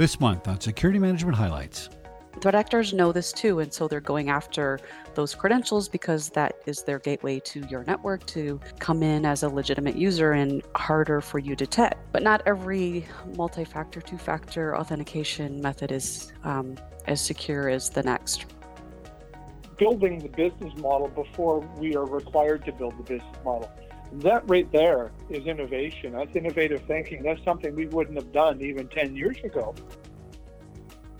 This month on Security Management Highlights. Threat actors know this too, and so they're going after those credentials because that is their gateway to your network to come in as a legitimate user and harder for you to detect. But not every multi factor, two factor authentication method is um, as secure as the next. Building the business model before we are required to build the business model. That right there is innovation. That's innovative thinking. That's something we wouldn't have done even 10 years ago.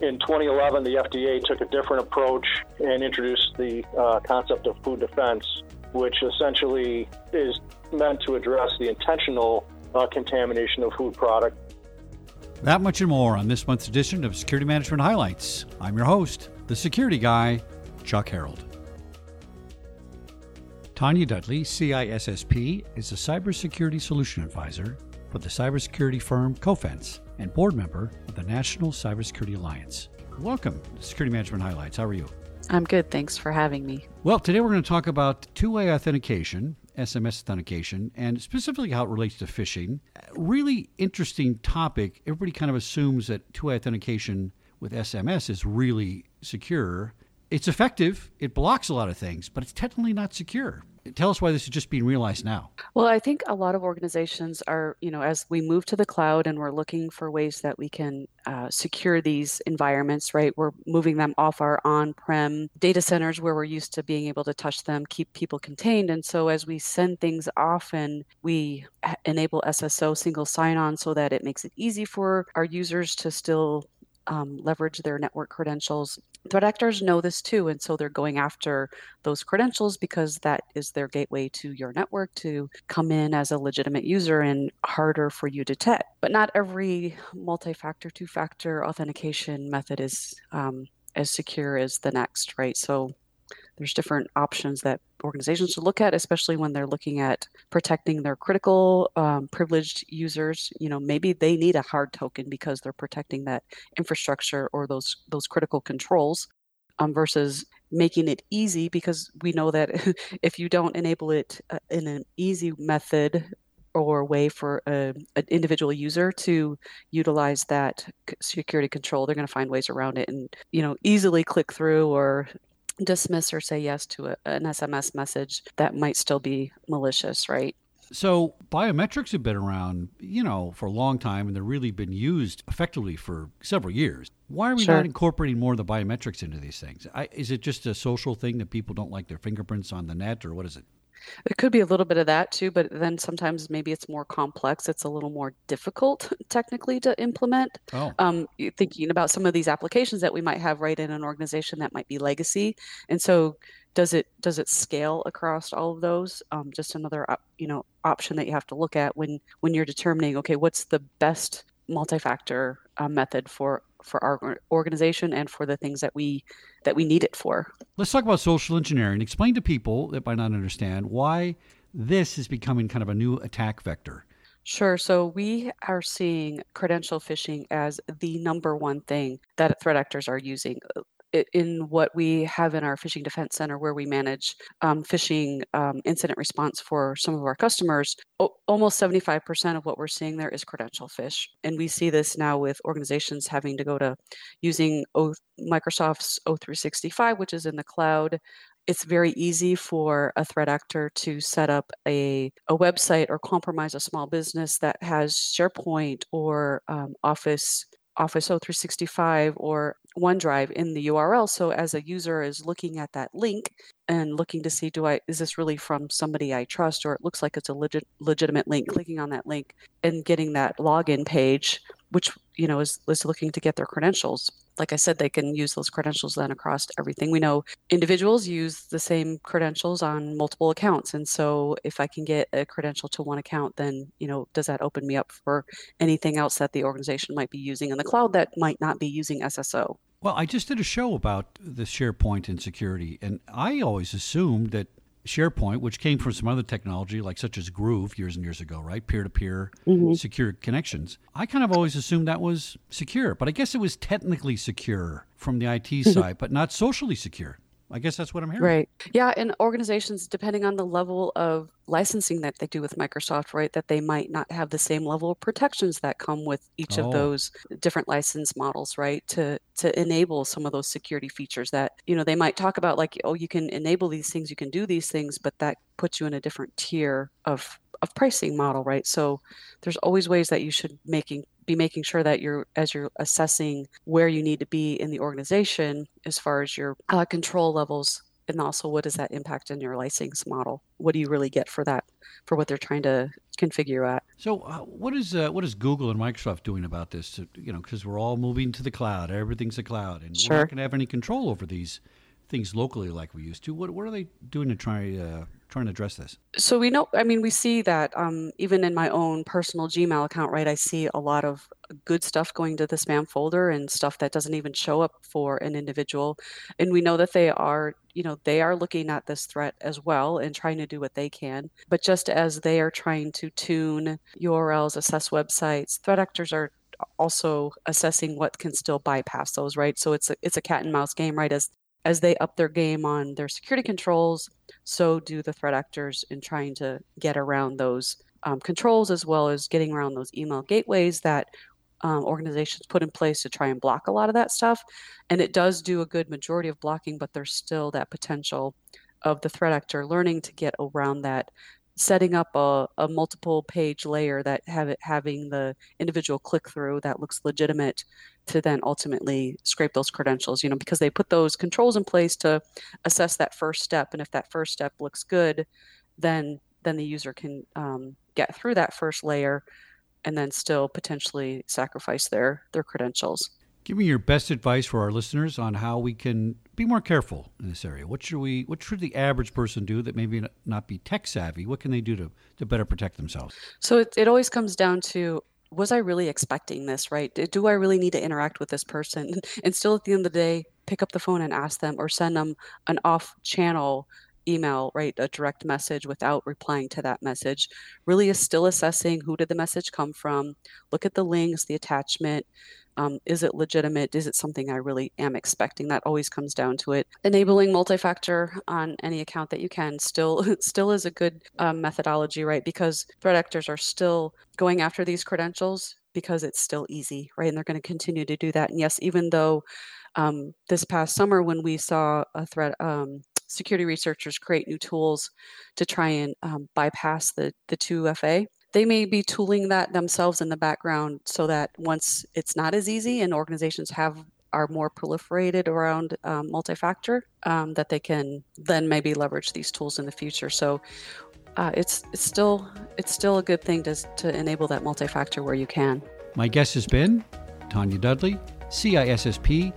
In 2011, the FDA took a different approach and introduced the uh, concept of food defense, which essentially is meant to address the intentional uh, contamination of food product. That much and more on this month's edition of Security Management Highlights. I'm your host, the security guy, Chuck Harold. Tonia Dudley, CISSP, is a cybersecurity solution advisor for the cybersecurity firm Cofense and board member of the National Cybersecurity Alliance. Welcome to Security Management Highlights. How are you? I'm good. Thanks for having me. Well, today we're going to talk about two way authentication, SMS authentication, and specifically how it relates to phishing. Really interesting topic. Everybody kind of assumes that two way authentication with SMS is really secure. It's effective, it blocks a lot of things, but it's technically not secure tell us why this is just being realized now. Well, I think a lot of organizations are, you know, as we move to the cloud and we're looking for ways that we can uh, secure these environments, right? We're moving them off our on prem data centers where we're used to being able to touch them, keep people contained. And so as we send things often, we enable SSO single sign on so that it makes it easy for our users to still um, leverage their network credentials. Threat actors know this too, and so they're going after those credentials because that is their gateway to your network to come in as a legitimate user and harder for you to detect. But not every multi factor, two factor authentication method is um, as secure as the next, right? So there's different options that organizations should look at, especially when they're looking at protecting their critical um, privileged users. You know, maybe they need a hard token because they're protecting that infrastructure or those those critical controls, um, versus making it easy because we know that if you don't enable it uh, in an easy method or way for a, an individual user to utilize that security control they're going to find ways around it and you know easily click through or dismiss or say yes to a, an SMS message that might still be malicious, right? So biometrics have been around, you know, for a long time and they've really been used effectively for several years. Why are we sure. not incorporating more of the biometrics into these things? I, is it just a social thing that people don't like their fingerprints on the net or what is it? It could be a little bit of that too, but then sometimes maybe it's more complex. It's a little more difficult technically to implement. Oh. Um, thinking about some of these applications that we might have right in an organization that might be legacy, and so does it does it scale across all of those? Um, just another you know option that you have to look at when when you're determining okay what's the best multi-factor uh, method for for our organization and for the things that we that we need it for. Let's talk about social engineering. Explain to people that might not understand why this is becoming kind of a new attack vector. Sure. So we are seeing credential phishing as the number one thing that threat actors are using in what we have in our phishing defense center where we manage um, phishing um, incident response for some of our customers o- almost 75% of what we're seeing there is credential phish and we see this now with organizations having to go to using o- microsoft's o365 which is in the cloud. It's very easy for a threat actor to set up a, a website or compromise a small business that has SharePoint or um, Office Office O365 or OneDrive in the URL. So as a user is looking at that link and looking to see, do I is this really from somebody I trust, or it looks like it's a legit, legitimate link, clicking on that link and getting that login page, which you know is, is looking to get their credentials like I said, they can use those credentials then across everything. We know individuals use the same credentials on multiple accounts. And so if I can get a credential to one account, then, you know, does that open me up for anything else that the organization might be using in the cloud that might not be using SSO? Well, I just did a show about the SharePoint and security, and I always assumed that SharePoint, which came from some other technology like such as Groove years and years ago, right? Peer to peer secure connections. I kind of always assumed that was secure, but I guess it was technically secure from the IT mm-hmm. side, but not socially secure. I guess that's what I'm hearing. Right. Yeah. And organizations, depending on the level of licensing that they do with Microsoft, right, that they might not have the same level of protections that come with each Oh. of those different license models, right, to to enable some of those security features that you know they might talk about, like, oh, you can enable these things, you can do these things, but that puts you in a different tier of of pricing model, right? So there's always ways that you should making be making sure that you're as you're assessing where you need to be in the organization as far as your uh, control levels and also what does that impact in your license model what do you really get for that for what they're trying to configure at So, uh, what is uh, what is Google and Microsoft doing about this? To, you know, because we're all moving to the cloud. Everything's a cloud, and we're not going to have any control over these things locally like we used to. What what are they doing to try uh, trying to address this? so we know i mean we see that um, even in my own personal gmail account right i see a lot of good stuff going to the spam folder and stuff that doesn't even show up for an individual and we know that they are you know they are looking at this threat as well and trying to do what they can but just as they are trying to tune urls assess websites threat actors are also assessing what can still bypass those right so it's a, it's a cat and mouse game right as as they up their game on their security controls so do the threat actors in trying to get around those um, controls as well as getting around those email gateways that um, organizations put in place to try and block a lot of that stuff. And it does do a good majority of blocking, but there's still that potential of the threat actor learning to get around that setting up a, a multiple page layer that have it having the individual click through that looks legitimate to then ultimately scrape those credentials you know because they put those controls in place to assess that first step and if that first step looks good then then the user can um, get through that first layer and then still potentially sacrifice their their credentials Give me your best advice for our listeners on how we can be more careful in this area. What should we? What should the average person do that maybe not be tech savvy? What can they do to to better protect themselves? So it, it always comes down to was I really expecting this, right? Do- I really need to interact with this person? And still at the end of the day, pick up the phone and ask them or send them an off channel email, right? A direct message without replying to that message. Really is still assessing who did the message come from, look at the links, the attachment. Um, is it legitimate? Is it something I really am expecting? That always comes down to it. Enabling multi-factor on any account that you can still still is a good um, methodology, right? Because threat actors are still going after these credentials because it's still easy, right? And they're going to continue to do that. And yes, even though um, this past summer when we saw a threat, um, security researchers create new tools to try and um, bypass the the 2FA. They may be tooling that themselves in the background so that once it's not as easy and organizations have are more proliferated around um, multi-factor, um, that they can then maybe leverage these tools in the future. So uh, it's it's still it's still a good thing to to enable that multi-factor where you can. My guest has been Tonia Dudley, CISSP,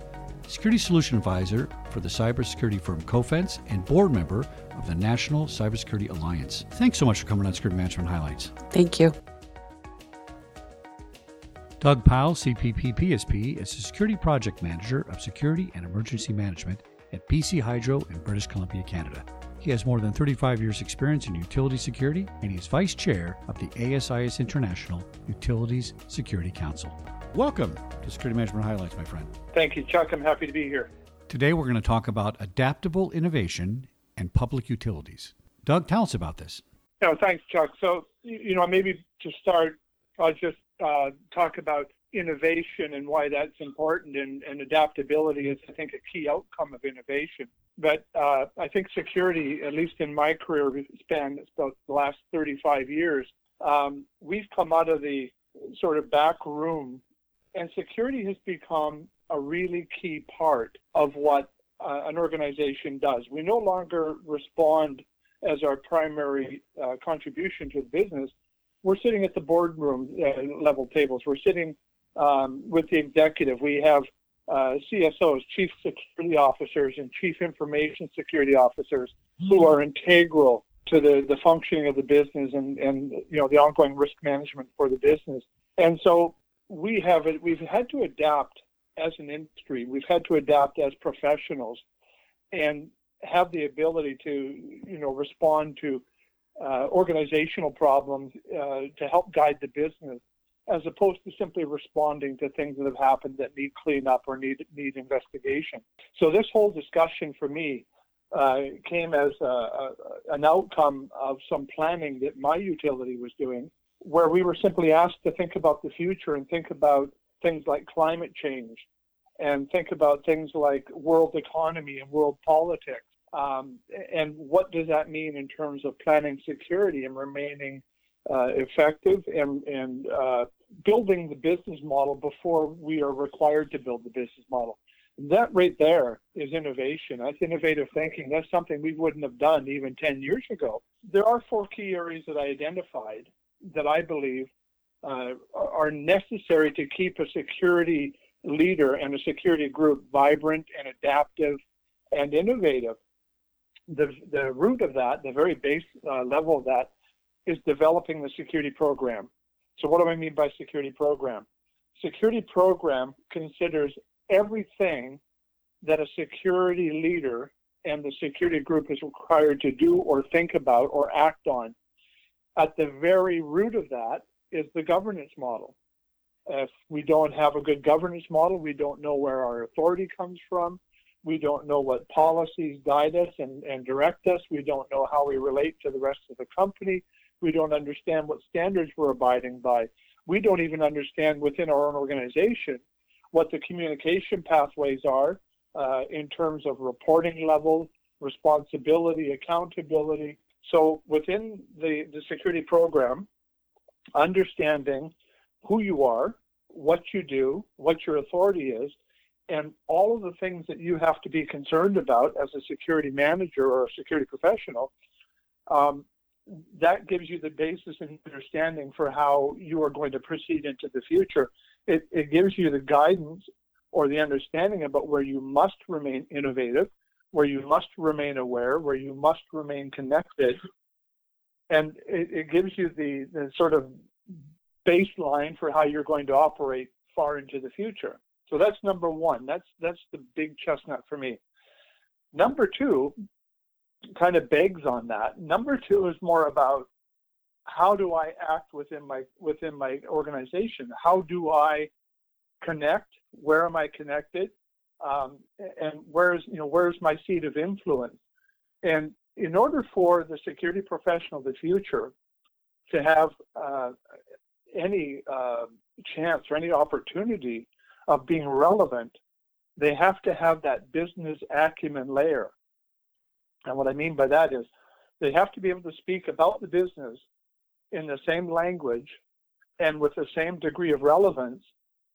Security Solution Advisor for the cybersecurity firm Cofense and board member of the National Cybersecurity Alliance. Thanks so much for coming on Security Management Highlights. Thank you. Doug Powell, CPP PSP, is the Security Project Manager of Security and Emergency Management at BC Hydro in British Columbia, Canada. He has more than 35 years' experience in utility security, and he is Vice Chair of the ASIS International Utilities Security Council. Welcome to Security Management Highlights, my friend. Thank you, Chuck. I'm happy to be here. Today we're going to talk about adaptable innovation and public utilities. Doug, tell us about this. No, thanks, Chuck. So, you know, maybe to start, I'll just uh, talk about innovation and why that's important, and, and adaptability is, I think, a key outcome of innovation. But uh, I think security, at least in my career span, it's about the last 35 years, um, we've come out of the sort of back room, and security has become a really key part of what uh, an organization does. We no longer respond as our primary uh, contribution to the business, we're sitting at the boardroom uh, level tables. We're sitting um, with the executive. We have uh, CSOs, chief security officers, and chief information security officers who are integral to the, the functioning of the business and, and you know the ongoing risk management for the business. And so we have it. We've had to adapt as an industry. We've had to adapt as professionals, and have the ability to you know respond to uh, organizational problems uh, to help guide the business as opposed to simply responding to things that have happened that need cleanup or need need investigation so this whole discussion for me uh, came as a, a, an outcome of some planning that my utility was doing, where we were simply asked to think about the future and think about things like climate change and think about things like world economy and world politics. Um, and what does that mean in terms of planning security and remaining uh, effective and, and uh, building the business model before we are required to build the business model? That right there is innovation. That's innovative thinking. That's something we wouldn't have done even 10 years ago. There are four key areas that I identified that I believe uh, are necessary to keep a security leader and a security group vibrant and adaptive and innovative. The, the root of that, the very base uh, level of that, is developing the security program. So, what do I mean by security program? Security program considers everything that a security leader and the security group is required to do or think about or act on. At the very root of that is the governance model. If we don't have a good governance model, we don't know where our authority comes from. We don't know what policies guide us and, and direct us. We don't know how we relate to the rest of the company. We don't understand what standards we're abiding by. We don't even understand within our own organization what the communication pathways are uh, in terms of reporting levels, responsibility, accountability. So within the, the security program, understanding who you are, what you do, what your authority is, and all of the things that you have to be concerned about as a security manager or a security professional, um, that gives you the basis and understanding for how you are going to proceed into the future. It, it gives you the guidance or the understanding about where you must remain innovative, where you must remain aware, where you must remain connected. And it, it gives you the, the sort of baseline for how you're going to operate far into the future. So that's number one. That's that's the big chestnut for me. Number two kind of begs on that. Number two is more about how do I act within my within my organization? How do I connect? Where am I connected? Um, and where's you know where's my seat of influence? And in order for the security professional of the future to have uh, any uh, chance or any opportunity of being relevant, they have to have that business acumen layer. And what I mean by that is they have to be able to speak about the business in the same language and with the same degree of relevance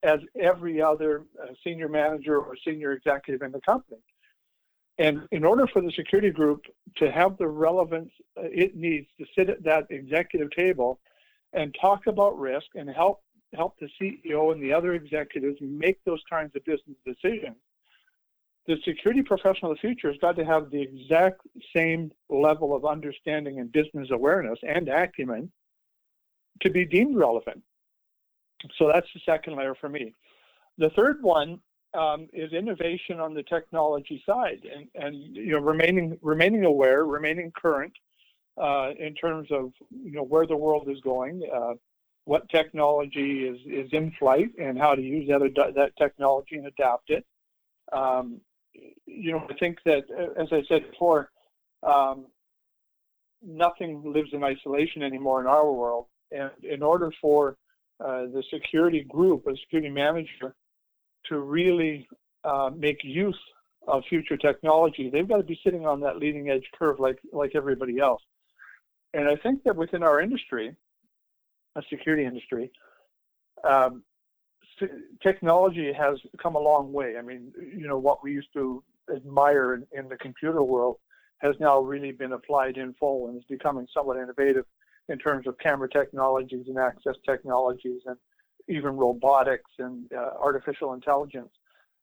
as every other uh, senior manager or senior executive in the company. And in order for the security group to have the relevance uh, it needs to sit at that executive table and talk about risk and help help the CEO and the other executives make those kinds of business decisions, the security professional of the future has got to have the exact same level of understanding and business awareness and acumen to be deemed relevant. So that's the second layer for me. The third one um, is innovation on the technology side, and, and you know remaining remaining aware, remaining current uh, in terms of you know where the world is going, uh, what technology is is in flight, and how to use that that technology and adapt it. Um, you know, I think that as I said before, um, nothing lives in isolation anymore in our world. And in order for uh, the security group, a security manager, to really uh, make use of future technology, they've got to be sitting on that leading edge curve like like everybody else. And I think that within our industry, a security industry, um, technology has come a long way. I mean, you know, what we used to admire in, in the computer world has now really been applied in full and is becoming somewhat innovative in terms of camera technologies and access technologies and even robotics and uh, artificial intelligence.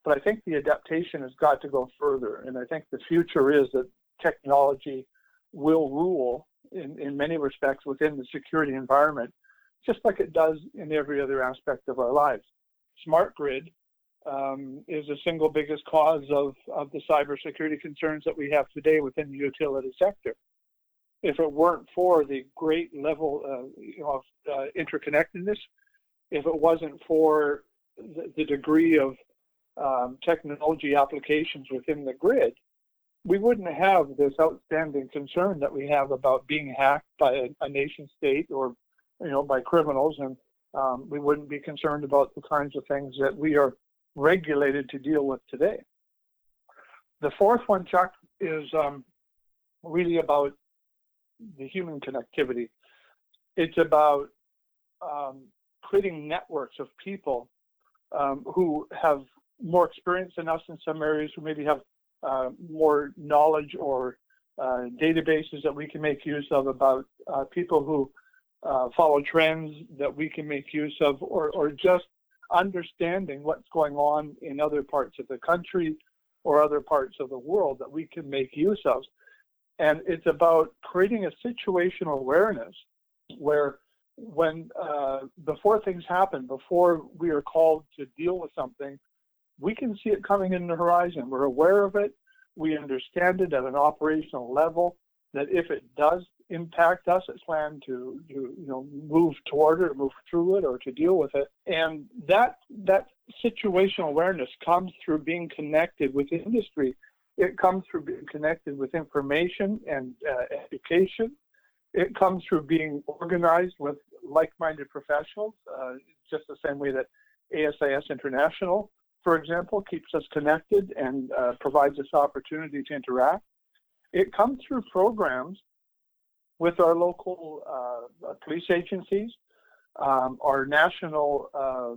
But I think the adaptation has got to go further. And I think the future is that technology will rule in, in many respects within the security environment, just like it does in every other aspect of our lives. Smart grid um, is the single biggest cause of, of the cybersecurity concerns that we have today within the utility sector if it weren't for the great level uh, you know, of uh, interconnectedness, if it wasn't for the, the degree of um, technology applications within the grid, we wouldn't have this outstanding concern that we have about being hacked by a, a nation state or, you know, by criminals, and um, we wouldn't be concerned about the kinds of things that we are regulated to deal with today. The fourth one, Chuck, is um, really about the human connectivity. It's about um, creating networks of people um, who have more experience than us in some areas, who maybe have uh, more knowledge or uh, databases that we can make use of about uh, people who uh, follow trends that we can make use of, or, or just understanding what's going on in other parts of the country or other parts of the world that we can make use of. And it's about creating a situational awareness where when uh, before things happen, before we are called to deal with something, we can see it coming in the horizon. We're aware of it. We understand it at an operational level. That if it does impact us, it's planned to, to you know move toward it, or move through it, or to deal with it. And that that situational awareness comes through being connected with industry. It comes through being connected with information and uh, education it comes through being organized with like-minded professionals, uh, just the same way that ASIS International, for example, keeps us connected and uh, provides us opportunity to interact. It comes through programs with our local uh, police agencies, um, our national uh,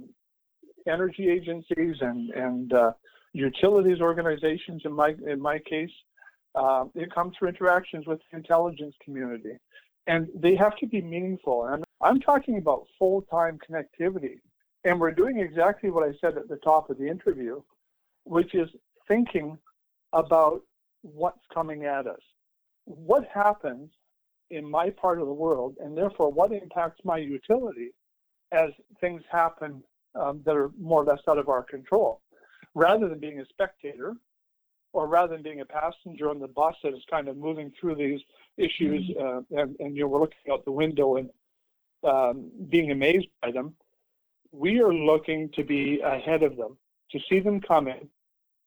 energy agencies, and and uh, utilities organizations. In my in my case, uh, it comes through interactions with the intelligence community and they have to be meaningful. And I'm talking about full-time connectivity. And we're doing exactly what I said at the top of the interview, which is thinking about what's coming at us. What happens in my part of the world, and therefore what impacts my utility as things happen um, that are more or less out of our control. Rather than being a spectator, or rather than being a passenger on the bus that is kind of moving through these issues, mm-hmm. uh, and, and, you know we're looking out the window and um, being amazed by them, we are looking to be ahead of them, to see them coming,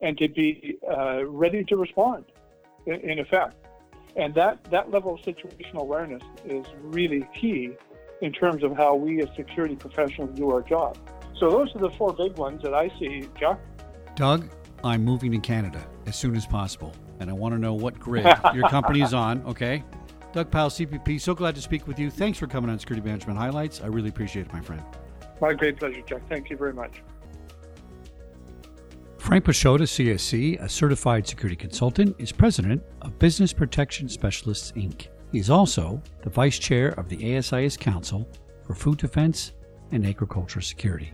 and to be uh, ready to respond. In, in effect, and that that level of situational awareness is really key in terms of how we as security professionals do our job. So those are the four big ones that I see, Chuck. Doug, I'm moving to Canada as soon as possible, and I want to know what grid your company is on. Okay, Doug Powell, CPP. So glad to speak with you. Thanks for coming on Security Management Highlights. I really appreciate it, my friend. My great pleasure, Chuck. Thank you very much. Frank Pisciotta, CSC, a certified security consultant, is president of Business Protection Specialists, Inc. He is also the vice chair of the ASIS Council for Food Defense and Agriculture Security.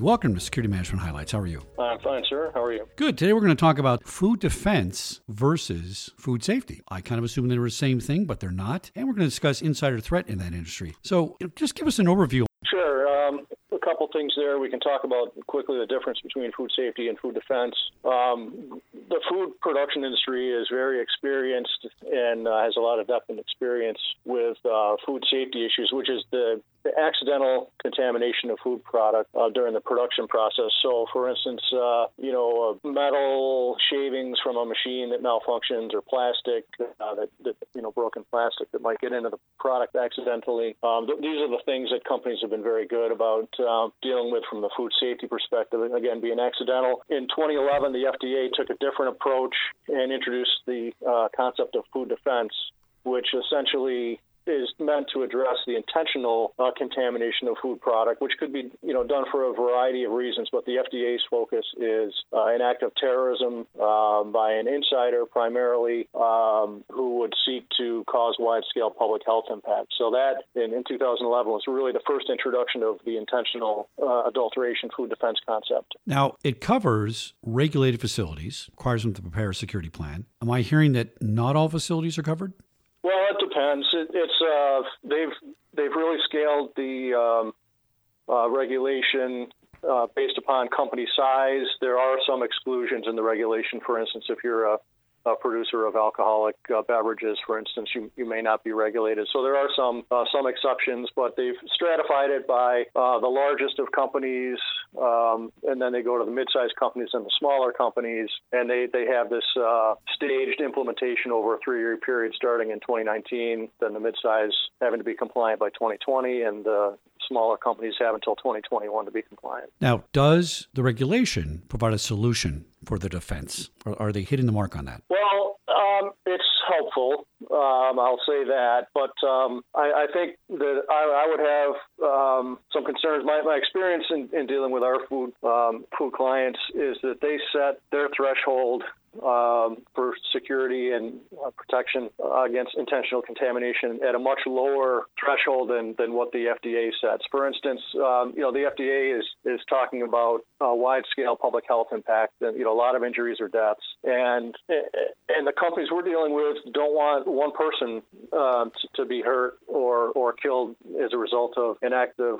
Welcome to Security Management Highlights. How are you? I'm fine, sir. How are you? Good. Today we're going to talk about food defense versus food safety. I kind of assume they were the same thing, but they're not. And we're going to discuss insider threat in that industry. So just give us an overview. Sure. Um, a couple things there. We can talk about quickly the difference between food safety and food defense. Um, the food production industry is very experienced and uh, has a lot of depth and experience with uh, food safety issues, which is the the accidental contamination of food product uh, during the production process. So, for instance, uh, you know, uh, metal shavings from a machine that malfunctions, or plastic uh, that, that, you know, broken plastic that might get into the product accidentally. Um, th- these are the things that companies have been very good about uh, dealing with from the food safety perspective. Again, being accidental. In 2011, the FDA took a different approach and introduced the uh, concept of food defense, which essentially is meant to address the intentional uh, contamination of food product, which could be you know done for a variety of reasons. But the FDA's focus is uh, an act of terrorism um, by an insider, primarily, um, who would seek to cause wide-scale public health impact. So that in, in 2011 was really the first introduction of the intentional uh, adulteration food defense concept. Now it covers regulated facilities, requires them to prepare a security plan. Am I hearing that not all facilities are covered? Well, it depends. It, it's uh, they've they've really scaled the um, uh, regulation uh, based upon company size. There are some exclusions in the regulation. For instance, if you're a, producer of alcoholic uh, beverages, for instance, you, you may not be regulated. So there are some uh, some exceptions, but they've stratified it by uh, the largest of companies, um, and then they go to the mid-sized companies and the smaller companies, and they they have this uh, staged implementation over a three-year period starting in 2019. Then the mid-size having to be compliant by 2020, and the smaller companies have until 2021 to be compliant. Now, does the regulation provide a solution for the defense? Or are they hitting the mark on that? Well, um, it's helpful. Um, I'll say that, but um, I, I, think that I, I would have um, some concerns. My, my experience in, in, dealing with our food um, food clients is that they set their threshold um, for security and uh, protection against intentional contamination at a much lower threshold than, than what the FDA sets. For instance, um, you know the FDA is is talking about uh, wide scale public health impact and you know a lot of injuries or deaths, and and the companies we're dealing with don't want one person um, to, to, be hurt or or killed as a result of inactive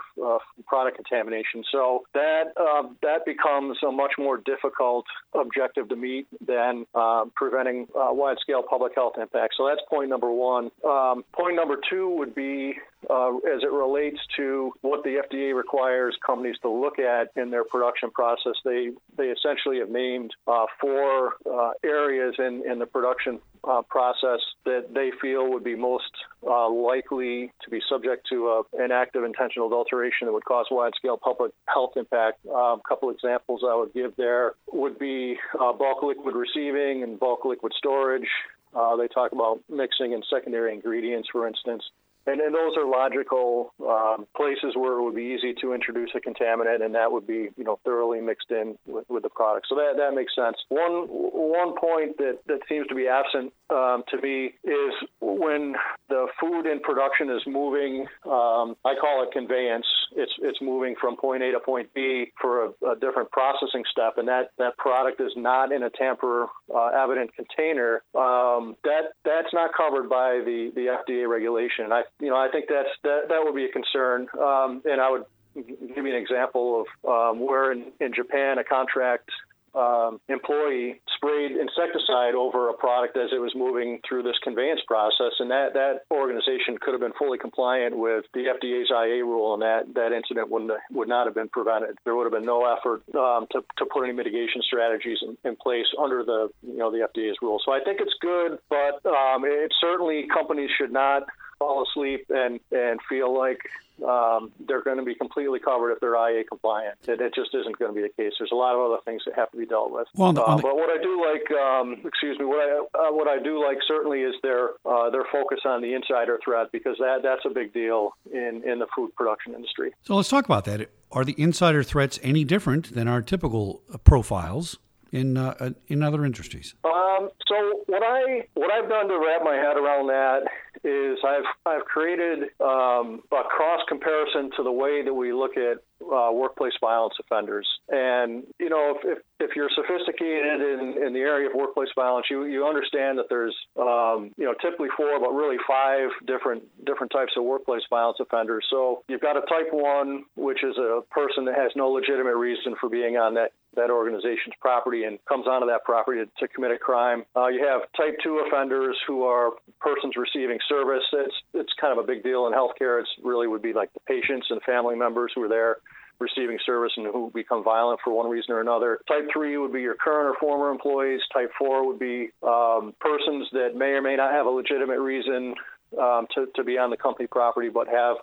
product contamination. So that um, that becomes a much more difficult objective to meet than and um, preventing uh, wide scale public health impacts. So that's point number one. Um, point number two would be uh, as it relates to what the FDA requires companies to look at in their production process. They they essentially have named uh, four uh, areas in, in the production uh, process that they feel would be most uh, likely to be subject to a, an of intentional adulteration that would cause wide-scale public health impact. Um, a couple examples I would give there would be uh, bulk liquid receiving and bulk liquid storage. Uh, they talk about mixing and secondary ingredients, for instance. And, and those are logical um, places where it would be easy to introduce a contaminant, and that would be, you know, thoroughly mixed in with, with the product. So that, that makes sense. One one point that, that seems to be absent um, to me is when the food in production is moving. Um, I call it conveyance. It's it's moving from point A to point B for a, a different processing step, and that, that product is not in a tamper uh, evident container. Um, that that's not covered by the, the FDA regulation. I you know I think that's that that would be a concern, um, and I would give you an example of um, where in, in Japan a contract um, employee sprayed insecticide over a product as it was moving through this conveyance process, and that that organization could have been fully compliant with the FDA's IA rule, and that that incident would would not have been prevented. There would have been no effort um, to to put any mitigation strategies in, in, place under the you know the FDA's rule. So I think it's good, but um, it certainly companies should not fall asleep and and feel like um, they're going to be completely covered if they're IA compliant. It, it, just isn't going to be the case. There's a lot of other things that have to be dealt with. Well, the, uh, the... but what I do like, um, excuse me, what I uh, what I do like certainly is their uh, their focus on the insider threat because that that's a big deal in in the food production industry. So let's talk about that. Are the insider threats any different than our typical profiles? in uh, in other industries? Um, so what I what I've done to wrap my head around that is I've I've created um, a cross comparison to the way that we look at uh, workplace violence offenders. And you know, if, if, if you're sophisticated in, in the area of workplace violence, you you understand that there's um, you know typically four, but really five different different types of workplace violence offenders. So you've got a type one, which is a person that has no legitimate reason for being on that that organization's property and comes onto that property to, to commit a crime. Uh, you have type two offenders who are persons receiving service. It's it's kind of a big deal in healthcare. It's really would be like the patients and family members who are there receiving service and who become violent for one reason or another. Type 3 would be your current or former employees. Type 4 would be um, persons that may or may not have a legitimate reason um, to, to be on the company property but have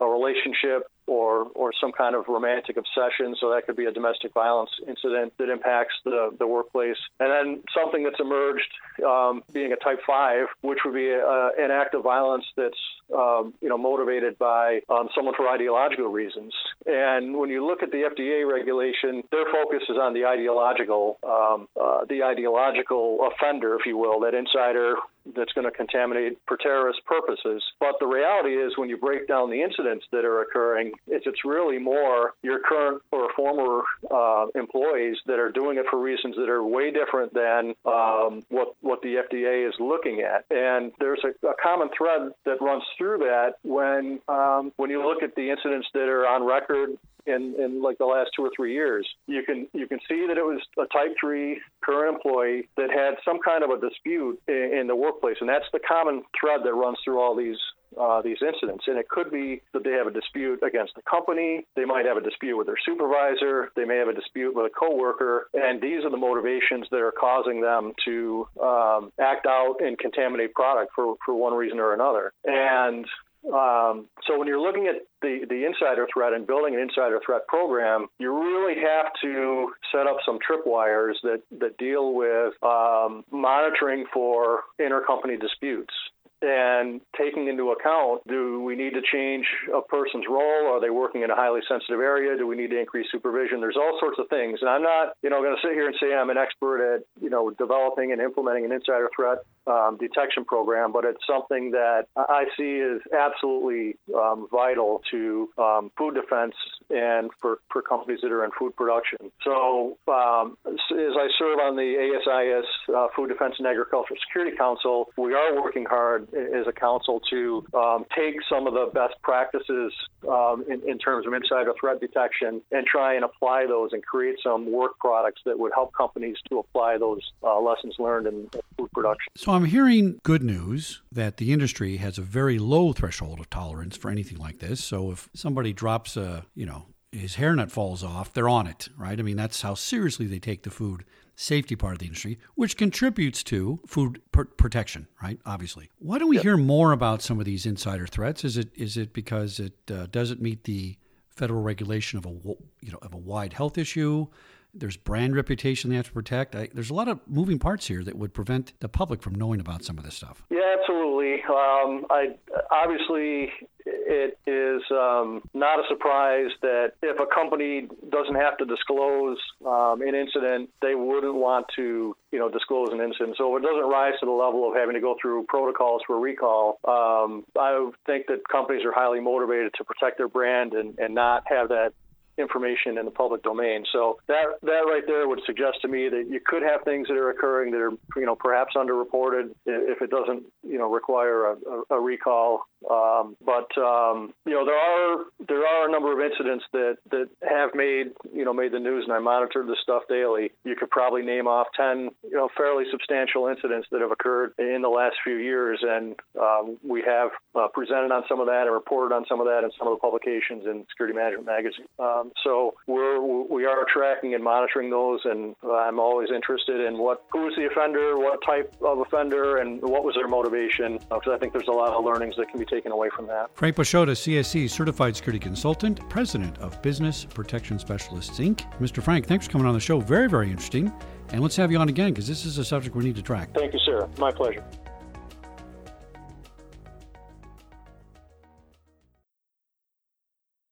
a relationship or or some kind of romantic obsession. So that could be a domestic violence incident that impacts the, the workplace. And then something that's emerged um, being a type five, which would be a, an act of violence that's um, you know motivated by um, someone for ideological reasons. And when you look at the FDA regulation, their focus is on the ideological um, uh, the ideological offender, if you will, that insider that's going to contaminate for terrorist purposes. But the reality is, when you break down the incidents that are occurring, it's, it's really more your current or former uh, employees that are doing it for reasons that are way different than um, what what the FDA is looking at. And there's a, a common thread that runs through that when um, when you look at the incidents that are on record in, in like the last two or three years. You can you can see that it was a Type Three current employee that had some kind of a dispute in, in the workplace, and that's the common thread that runs through all these uh, these incidents. And it could be that they have a dispute against the company, they might have a dispute with their supervisor, they may have a dispute with a coworker, and these are the motivations that are causing them to um, act out and contaminate product for, for one reason or another. And um, so when you're looking at the, the insider threat and building an insider threat program, you really have to set up some tripwires that, that deal with um, monitoring for intercompany disputes and taking into account do we need to change a person's role? Are they working in a highly sensitive area? Do we need to increase supervision? There's all sorts of things. And i'm not you know going to sit here and say i'm an expert at you know developing and implementing an insider threat um, detection program, but it's something that I see as absolutely um, vital to um, food defense and for, for companies that are in food production. So, um, as I serve on the ASIS uh, Food Defense and Agricultural Security Council, we are working hard as a council to um, take some of the best practices um, in, in terms of insider threat detection and try and apply those and create some work products that would help companies to apply those uh, lessons learned in, in food production. So, I'm hearing good news that the industry has a very low threshold of tolerance for anything like this. So if somebody drops a, you know, his hairnet falls off, they're on it, right? I mean, that's how seriously they take the food safety part of the industry, which contributes to food pr- protection, right? Obviously. Why don't we yep. hear more about some of these insider threats? Is it is it because it uh, doesn't meet the federal regulation of a you know of a wide health issue? There's brand reputation they have to protect. I, there's a lot of moving parts here that would prevent the public from knowing about some of this stuff. Yeah, absolutely. Um, I obviously it is um, not a surprise that if a company doesn't have to disclose um, an incident, they wouldn't want to, you know, disclose an incident. So if it doesn't rise to the level of having to go through protocols for recall, um, I think that companies are highly motivated to protect their brand and, and not have that information in the public domain. So that that right there would suggest to me that you could have things that are occurring that are you know perhaps underreported if it doesn't you know require a, a, recall. Um, but um, you know there are there are a number of incidents that that have made you know made the news, and I monitor this stuff daily. You could probably name off ten you know fairly substantial incidents that have occurred in the last few years, and um, we have uh, presented on some of that and reported on some of that in some of the publications in Security Management Magazine. Um, so we're we are tracking and monitoring those, and I'm always interested in what who is the offender, what type of offender, and what was their motivation. Because uh, I think there's a lot of learnings that can be taken away from that. Frank Pisciotta, CSC Certified Security Consultant, President of Business Protection Specialists Inc. Mr. Frank, thanks for coming on the show. Very very interesting, and let's have you on again because this is a subject we need to track. Thank you, sir. My pleasure.